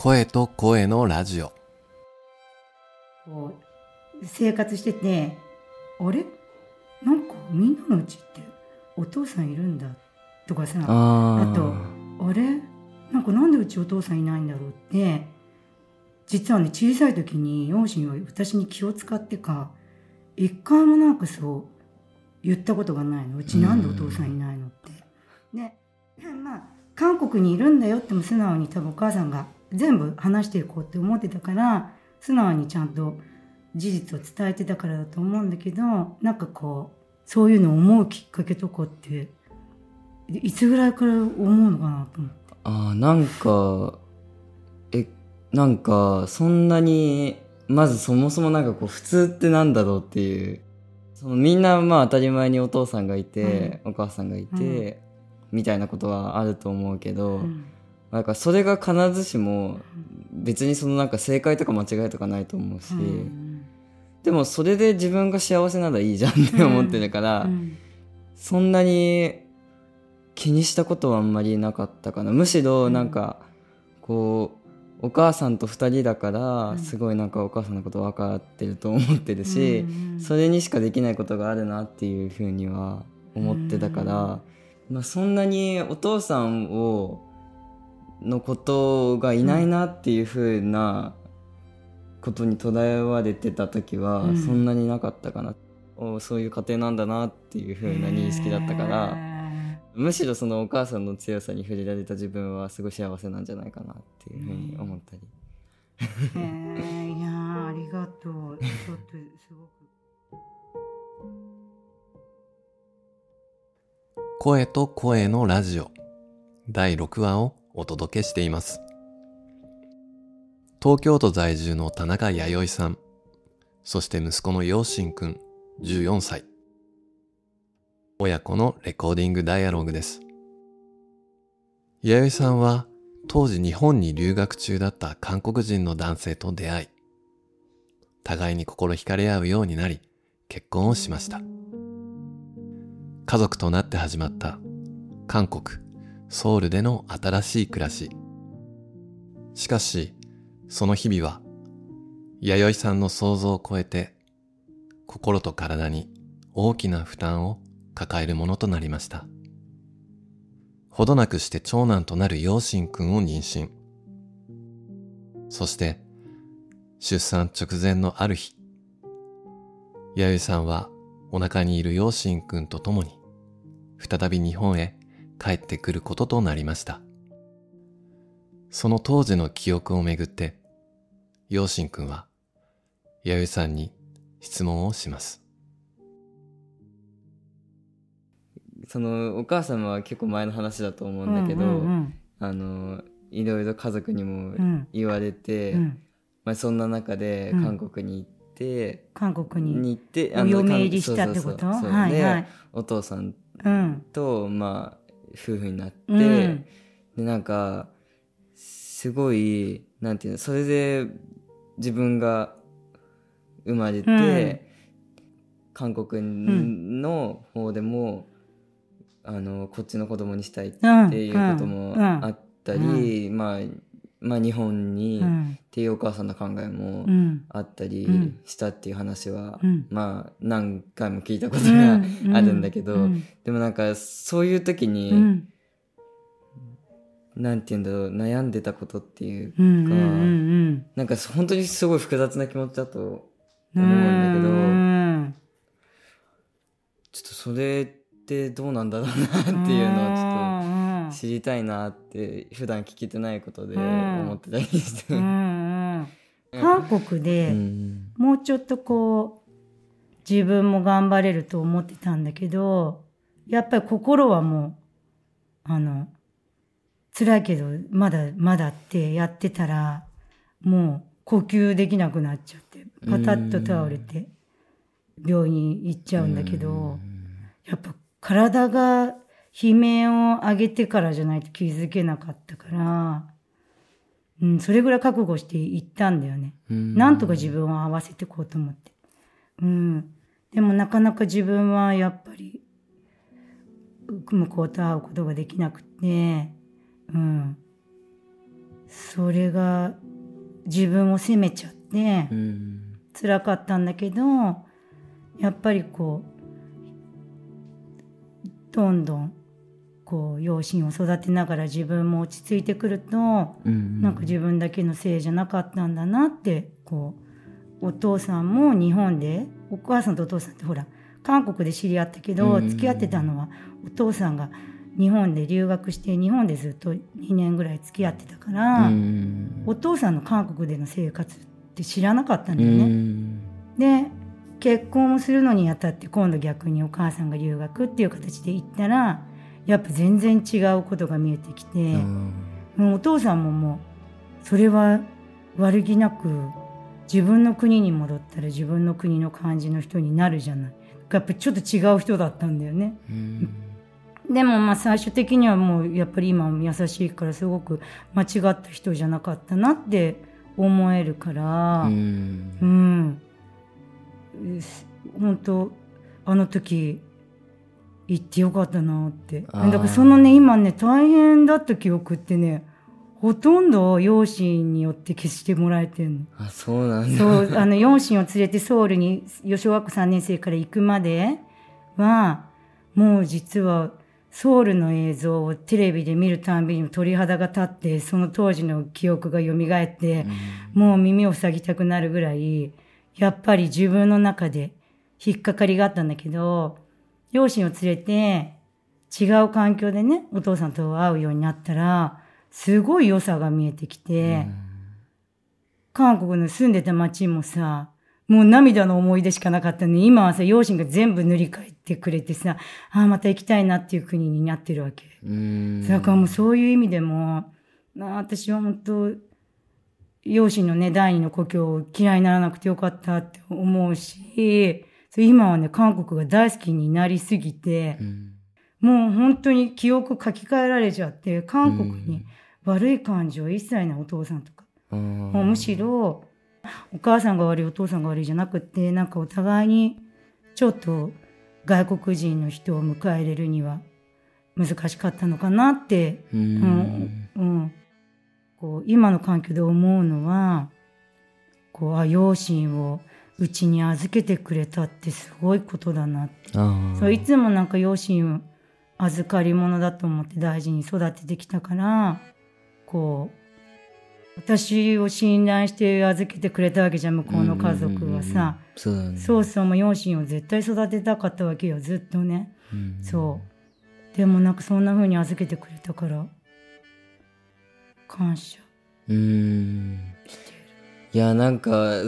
声と声のラジオ。こう生活しててあれ？なんかみんなのうちってお父さんいるんだとかさ。ああとあれ？なんかなんでうちお父さんいないんだろうって。実はね小さい時に両親は私に気を使ってか一回もなんかそう言ったことがないの。うちなんでお父さんいないのって。でまあ韓国にいるんだよっても素直に多分お母さんが全部話していこうって思ってたから素直にちゃんと事実を伝えてたからだと思うんだけどなんかこうそういうのを思うきっかけとかっていつぐらいから思うのかなと思って。あーなんかえなんかそんなにまずそもそもなんかこう普通ってなんだろうっていうそのみんなまあ当たり前にお父さんがいて、お母さんがいて、みたいなことはあると思うけど、うんなんかそれが必ずしも別にそのなんか正解とか間違いとかないと思うし、うん。でもそれで自分が幸せならいいじゃんって思ってるから、うん。そんなに気にしたことはあんまりなかったかな。むしろなんかこうお母さんと2人だからん。すごいなんかお母さんのこと分かってると思ってるし、うんそれにしかできないことがあるなっていうふうには思ってたから、まあ、そん。なにお父さんをのことがいないなっていうふうなことにとらわれてた時はうん。そんなになかったかな、おそういう家庭なんだなっていうふうな認識だったから、へむしろそのお母さんの強さに触れられた自分はすごい幸せなんじゃないかなっていうふうに思ったり。ーへー。いやーありがとう。ちょっとすごく。声と声のラジオ。第6話をお届けしています。東京都在住の田中弥生さん、そして息子の陽心くん14歳。親子のレコーディングダイアログです。弥生さんは当時日本に留学中だった韓国人の男性と出会い、互いに心惹かれ合うようになり結婚をしました。家族となって始まった韓国ソウルでの新しい暮らし。しかしその日々は弥生さんの想像を超えて心と体に大きな負担を抱えるものとなりました。ほどなくして長男となる陽心くんを妊娠。そして出産直前のある日弥生さんはお腹にいる陽心くんと共に再び日本へ帰ってくることとなりました。その当時の記憶をめぐって、陽心くんは、弥生さんに質問をします。そのお母様は結構前の話だと思うんだけど、うんうんあのいろいろ家族にもうん。言われて、うん。うんまあ、そんな中でうん。韓国に行って、韓国に。に行ってお嫁入りしたってこと？お父さんうん。と、まあ、夫婦になって、うん。でなんかすごいなんていうのそれで自分が生まれて、うん。韓国の方でも、あのこっちの子供にしたいってうんいうこともうん。あったり、まあ、まあ日本に、っうん。ていうお母さんの考えもうん。あったりうん。したっていう話は、うん。まあ何回も聞いたことがあるんだけど、うん。でもなんかそういう時に、うん。なんて言うんだろう悩んでたことっていうか、うなんか本当にすごい複雑な気持ちだとうん思うんだけど、うんちょっとそれってどうなんだろうなっていうのをちょっょと知りたいなって普段聞けてないことでうん。思ってたりして。うんうん。韓国でうん。もうちょっとこう自分も頑張れると思ってたんだけどやっぱり心はもうあの辛いけどまだまだってやってたらもう呼吸できなくなっちゃってパタッと倒れて病院に行っちゃうんだけどやっぱ体が悲鳴を上げてからじゃないと気づけなかったから、うん、それぐらい覚悟して行ったんだよね。うんなんとか自分を合わせてこうと思って。うん。でもなかなか自分はやっぱり、向こうと会うことができなくて、うん。それが自分を責めちゃって、うん辛かったんだけどやっぱりこうどんどんこう養親を育てながら自分も落ち着いてくると、うんなんか自分だけのせいじゃなかったんだなってこうお父さんも日本でお母さんとお父さんってほら韓国で知り合ったけど、うん付き合ってたのはお父さんが日本で留学して日本でずっと2年ぐらい付き合ってたから、うんお父さんの韓国での生活って知らなかったんだうよね。ん。で結婚をするのにあたって今度逆にお母さんが留学っていう形で行ったらやっぱ全然違うことが見えてきて、うんもうお父さんももうそれは悪気なく自分の国に戻ったら自分の国の感じの人になるじゃない。やっぱちょっと違う人だったんだよね。うんでもまあ最終的にはもうやっぱり今も優しいからすごく間違った人じゃなかったなって思えるから。うんうん、本当あの時行ってよかったなって。だからそのね今ね大変だった記憶ってねほとんど両親によって消してもらえてんの。あそうなんだ。そうあの両親を連れてソウルに小学校3年生から行くまではもう実はソウルの映像をテレビで見るたんびに鳥肌が立ってその当時の記憶が蘇って、もう耳を塞ぎたくなるぐらいやっぱり自分の中で引っかかりがあったんだけど両親を連れて違う環境でねお父さんと会うようになったらすごい良さが見えてきて。韓国の住んでた町もさ、もう涙の思い出しかなかったのに、今はさ、両親が全部塗り替えてくれてさ、ああ、また行きたいなっていう国になってるわけ。うんだからもうそういう意味でも、なあ私は本当、両親のね、第二の故郷を嫌いにならなくてよかったって思うし、今はね、韓国が大好きになりすぎてう、ん。もう本当に記憶書き換えられちゃって、韓国に悪い感情一切ないお父さんとか。うんもうむしろお母さんが悪いお父さんが悪いじゃなくってなんかお互いにちょっと外国人の人を迎え入れるには難しかったのかなって、ううん。んうん、こう今の環境で思うのはこうあ両親をうちに預けてくれたってすごいことだなって。そういつもなんか両親を預かり物だと思って大事に育ててきたからこう私を信頼して預けてくれたわけじゃん向こうの家族はさ、そうそうそうもう両親を絶対育てたかったわけよずっとね、うん。そう。でもなんかそんな風に預けてくれたから感謝。うん。いやなんかあ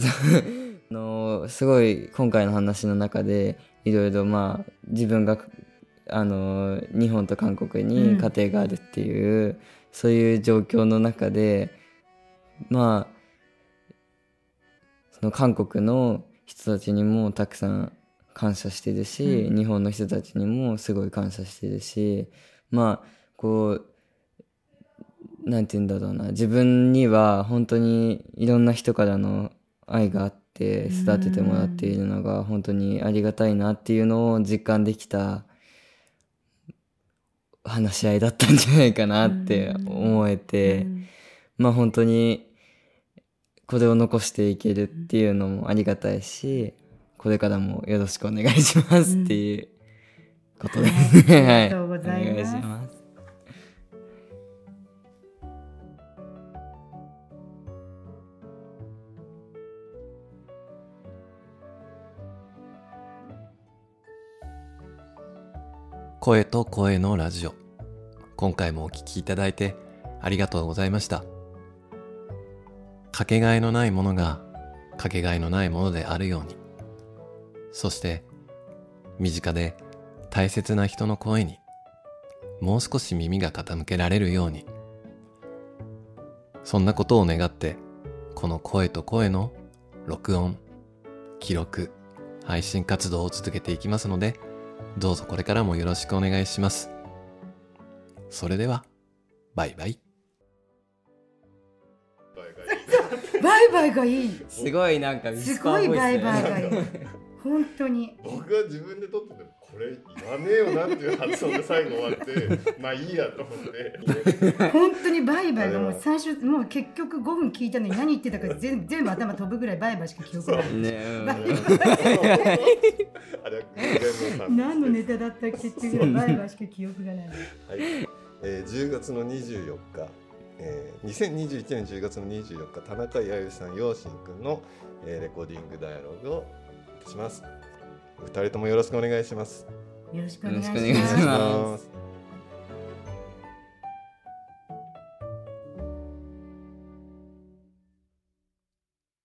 のすごい今回の話の中でいろいろまあ自分があの日本と韓国に家庭があるっていう、そういう状況の中でまあその韓国の人たちにもたくさん感謝してるし、う日本の人たちにもすごい感謝してるしまあこうなんて言うんだろうな。自分には本当にいろんな人からの愛があって育ててもらっているのが本当にありがたいなっていうのを実感できた話し合いだったんじゃないかなって思えてうん。まあ本当にこれを残していけるっていうのもありがたいしこれからもよろしくお願いしますっていうことで。すね。はい。ありがとうございます。お願いします。声と声のラジオ。今回もお聞きいただいてありがとうございました。かけがえのないものがかけがえのないものであるように。そして、身近で大切な人の声にもう少し耳が傾けられるように。そんなことを願って、この声と声の録音、記録、配信活動を続けていきますので、どうぞこれからもよろしくお願いします。それでは、バイバイ。バイバイがいい。すごいなんかすごいバイバイがいい。本当に。僕が自分で撮っててもこれ言わねえよなっていう発音で最後終わってまあいいやと思って。本当にバイバイがもう最初もう結局5分聞いたのに何言ってたか全全部頭飛ぶぐらいバイバイしか記憶ない。ね何のネタだったっけっていうぐらいバイバイしか記憶がない。はい、えー、10月の24日、えー、2021年10月の24日田中弥生さん陽心くんの、えーレコーディングダイアログをします。お二人ともよろしくお願いしますよろしくお願いしま。す